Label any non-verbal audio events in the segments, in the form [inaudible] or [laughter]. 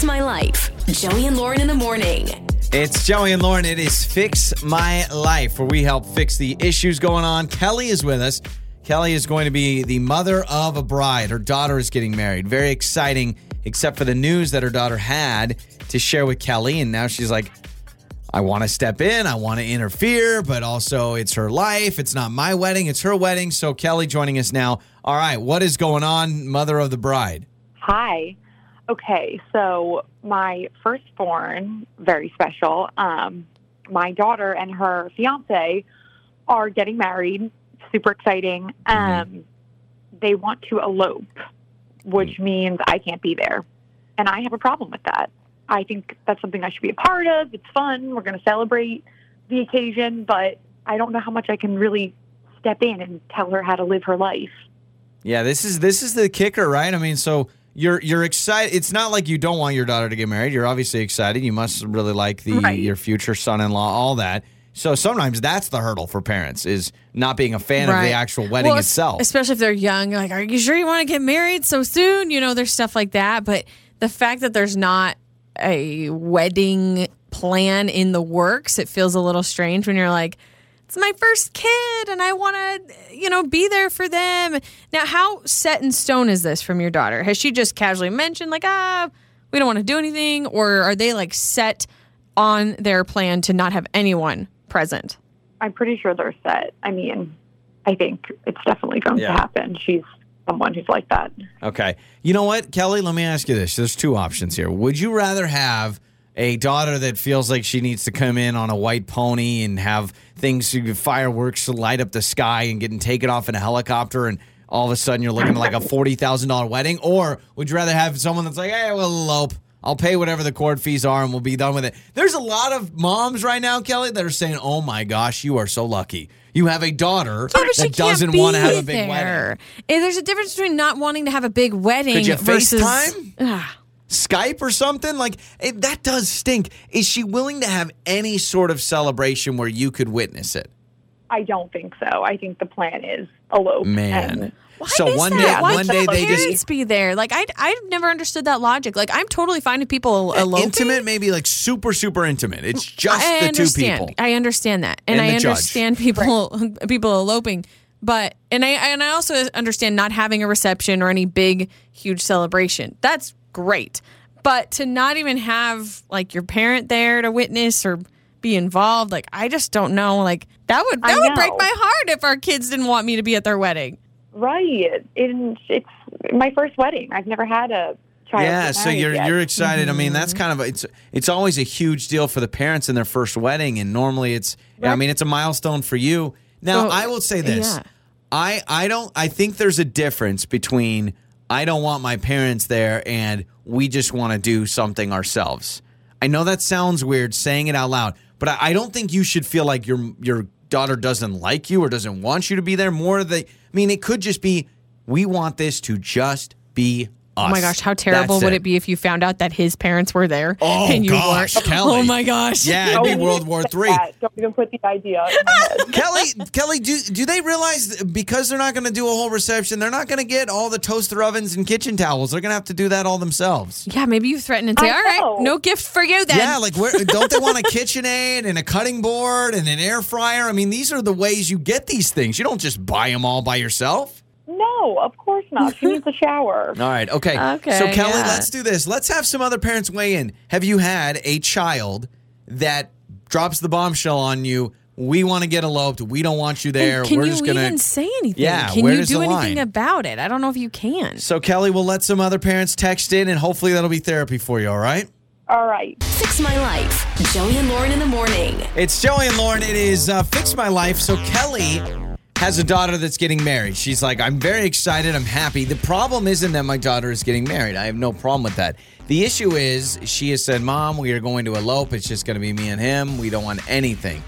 Fix My Life. Joey and Lauren in the morning. It's Joey and Lauren. It is Fix My Life, where we help fix the issues going on. Kelly is with us. Kelly is going to be the mother of a bride. Her daughter is getting married. Very exciting, except for the news that her daughter had to share with Kelly. And now she's like, I want to step in. I want to interfere, but also it's her life. It's not my wedding, it's her wedding. So, Kelly joining us now. All right, what is going on, mother of the bride? Hi. Okay, so my firstborn, very special. Um, my daughter and her fiance are getting married. Super exciting. Um, They want to elope, which means I can't be there, and I have a problem with that. I think that's something I should be a part of. It's fun. We're going to celebrate the occasion, but I don't know how much I can really step in and tell her how to live her life. Yeah, this is this is the kicker, right? I mean, so you're you're excited. It's not like you don't want your daughter to get married. You're obviously excited. You must really like the Right. your future son-in-law, all that. So sometimes that's the hurdle for parents is not being a fan of the actual wedding Well, itself. Especially if they're young. Like, are you sure you want to get married so soon? You know, there's stuff like that. But the fact that there's not a wedding plan in the works, it feels a little strange when you're like, it's my first kid and I want to, you know, be there for them. Now, how set in stone is this from your daughter? Has she just casually mentioned, like, ah, we don't want to do anything? Or are they like set on their plan to not have anyone present? I'm pretty sure they're set. I mean, I think it's definitely going Yeah. to happen. She's someone who's like that. Okay. You know what, Kelly? Let me ask you this. There's two options here. Would you rather have a daughter that feels like she needs to come in on a white pony and have things, fireworks to light up the sky and getting taken off in a helicopter and all of a sudden you're looking at like a $40,000 wedding? Or would you rather have someone that's like, hey, we'll elope. I'll pay whatever the court fees are and we'll be done with it. There's a lot of moms right now, Kelly, that are saying, oh my gosh, you are so lucky. You have a daughter Yeah, that doesn't want to have a big wedding. there. Eh, There's a difference between not wanting to have a big wedding Could you versus FaceTime? Skype or something? Like it, that does stink. Is she willing to have any sort of celebration where you could witness it? I don't think so. I think the plan is elope. Man. And why so one that? day, Why one can't day they parents just be there. Like I, I've never understood that logic. Like I'm totally fine if people eloping. intimate, maybe like super, super intimate. It's just I the two people. I understand that, and, And I the judge. understand people [laughs] people eloping. But and I and I also understand not having a reception or any big huge celebration. That's great. But to not even have like your parent there to witness or be involved, like I just don't know. Like that would that would break my heart if our kids didn't want me to be at their wedding. right. And it's my first wedding. I've never had a child. Yeah, so you're yet. you're excited. I mean, that's mm-hmm. kind of it's it's always a huge deal for the parents in their first wedding, and normally it's I mean it's a milestone for you. Now Oh, I will say this, yeah. I I don't I think there's a difference between I don't want my parents there and we just want to do something ourselves. I know that sounds weird saying it out loud, but I, I don't think you should feel like your your daughter doesn't like you or doesn't want you to be there. More the I mean, it could just be we want this to just be us. Oh my gosh, how terrible That's would it be if you found out that his parents were there Oh, and you gosh, weren't? Oh Kelly. Oh my gosh. Yeah, it'd be World War Three. Don't even put the idea in my head. [laughs] [laughs] Kelly, Kelly, do do they realize because they're not going to do a whole reception, they're not going to get all the toaster ovens and kitchen towels. They're going to have to do that all themselves. Yeah, maybe you threaten and say, I "All right, know. no gift for you then." Yeah, like where don't they want a [laughs] KitchenAid and a cutting board and an air fryer? I mean, these are the ways you get these things. You don't just buy them all by yourself. No, of course not. She needs a shower. [laughs] All right, okay. Okay, So Kelly, yeah. let's do this. Let's have some other parents weigh in. Have you had a child that drops the bombshell on you? We want to get eloped. We don't want you there. And can We're you just gonna even say anything? Yeah, Can where you does do the anything line? about it? I don't know if you can. So Kelly, we'll let some other parents text in, and hopefully that'll be therapy for you. All right. All right. Fix My Life. Joey and Lauren in the morning. It's Joey and Lauren. It is uh, Fix My Life. So Kelly has a daughter that's getting married. She's like, I'm very excited. I'm happy. The problem isn't that my daughter is getting married. I have no problem with that. The issue is she has said, Mom, we are going to elope. It's just going to be me and him. We don't want anything.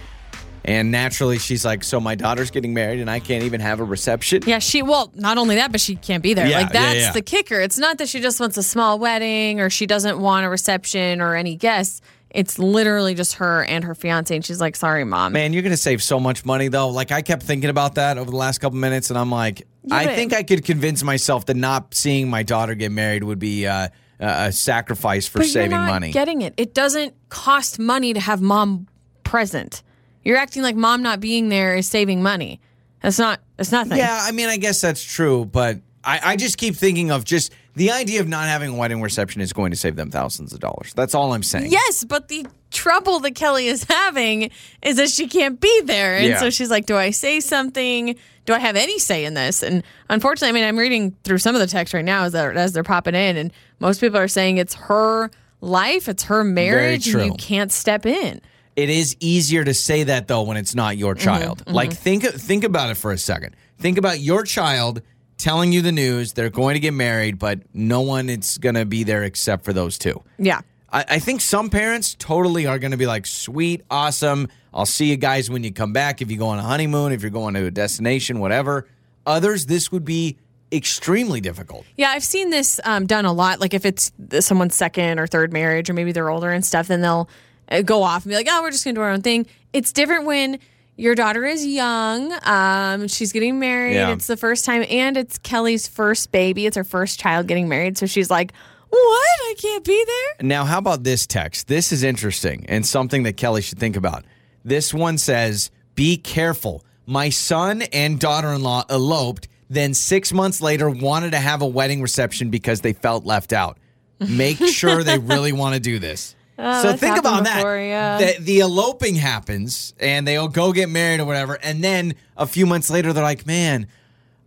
And naturally, she's like, So my daughter's getting married and I can't even have a reception? Yeah, she well, not only that, but she can't be there. Yeah, like yeah, that's yeah. the kicker. It's not that she just wants a small wedding or she doesn't want a reception or any guests. It's literally just her and her fiance, and she's like, "Sorry, mom." Man, you're going to save so much money, though. Like, I kept thinking about that over the last couple minutes, and I'm like, Yeah, I think I could convince myself that not seeing my daughter get married would be uh, uh, a sacrifice for saving money. Getting it? It doesn't cost money to have mom present. You're acting like mom not being there is saving money. That's not. It's nothing. Yeah, I mean, I guess that's true, but I, I just keep thinking of just the idea of not having a wedding reception is going to save them thousands of dollars. That's all I'm saying. Yes, but the trouble that Kelly is having is that she can't be there. And Yeah. so she's like, Do I say something? Do I have any say in this? And unfortunately, I mean, I'm reading through some of the text right now as they're, as they're popping in, and most people are saying it's her life, it's her marriage, and you can't step in. It is easier to say that though when it's not your mm-hmm, child. Like mm-hmm. think think about it for a second. Think about your child telling you the news they're going to get married, but no one is going to be there except for those two. Yeah. I, I think some parents totally are going to be like, sweet, awesome. I'll see you guys when you come back. If you go on a honeymoon, if you're going to a destination, whatever. Others, this would be extremely difficult. Yeah, I've seen this um, done a lot. Like if it's someone's second or third marriage, or maybe they're older and stuff, then they'll uh, go off and be like, "Oh, we're just gonna do our own thing." It's different when your daughter is young. Um, she's getting married. Yeah. It's the first time, and it's Kelly's first baby. It's her first child getting married, so she's like, "What? I can't be there." Now, how about this text? This is interesting and something that Kelly should think about. This one says, Be careful. My son and daughter in law eloped, then six months later wanted to have a wedding reception because they felt left out. Make sure they [laughs] really want to do this. Oh, so think about happened that. yeah. The, the eloping happens and they'll go get married or whatever. And then a few months later, they're like, man,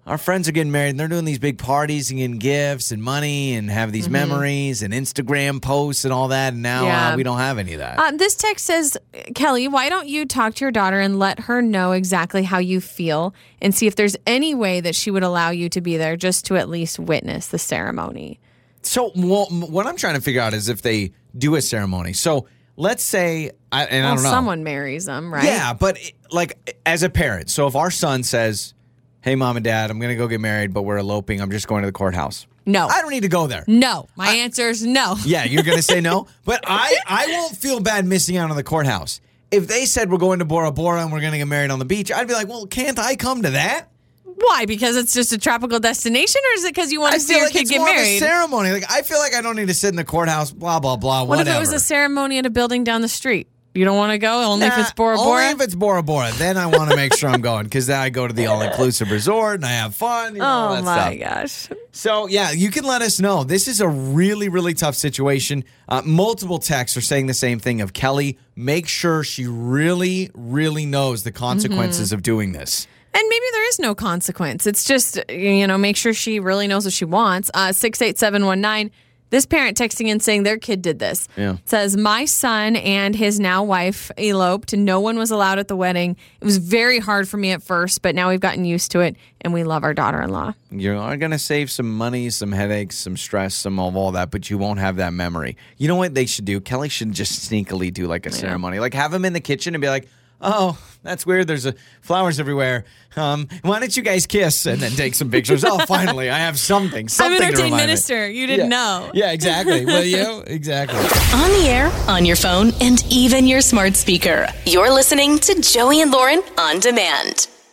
our friends are getting married and they're doing these big parties and getting gifts and money and have Mm-hmm. these memories and Instagram posts and all that. And now Yeah. uh, we don't have any of that. Um, this text says, Kelly, why don't you talk to your daughter and let her know exactly how you feel and see if there's any way that she would allow you to be there just to at least witness the ceremony? so well, what I'm trying to figure out is if they do a ceremony. So let's say, I, and I don't know. someone marries them, right? Yeah, but it- like as a parent, so if our son says, "Hey, mom and dad, I'm going to go get married, but we're eloping. I'm just going to the courthouse." No. I don't need to go there. No. My answer is no. [laughs] Yeah, you're going to say no, [laughs] but I I won't feel bad missing out on the courthouse. If they said we're going to Bora Bora and we're going to get married on the beach, I'd be like, "Well, can't I come to that?" Why? Because it's just a tropical destination, or is it because you want to see your like kid get more of a married? ceremony. Like I feel like I don't need to sit in the courthouse. Blah blah blah. what whatever. if it was a ceremony at a building down the street? You don't want to go only if it's Bora Bora. Only if it's Bora Bora. Then I want to make sure I'm going because then I go to the all inclusive resort and I have fun. You know, oh my stuff. gosh! So yeah, you can let us know. This is a really, really tough situation. Uh, multiple texts are saying the same thing of Kelly. Make sure she really, really knows the consequences Mm-hmm. of doing this. And maybe there is no consequence. It's just, you know, make sure she really knows what she wants. Uh, 68719. This parent texting in saying their kid did this. Yeah. Says, My son and his now wife eloped. No one was allowed at the wedding. It was very hard for me at first, but now we've gotten used to it and we love our daughter in law. You are going to save some money, some headaches, some stress, some of all that, but you won't have that memory. You know what they should do? Kelly should just sneakily do like a ceremony, like have him in the kitchen and be like, "Oh, that's weird. There's a, flowers everywhere. Um, why don't you guys kiss and then take some pictures? oh, [laughs] finally, I have something. I'm Something an to ordained remind me. minister. You didn't Yeah. know. Yeah, exactly. [laughs] Will you? Exactly. On the air, on your phone, and even your smart speaker. You're listening to Joey and Lauren on demand.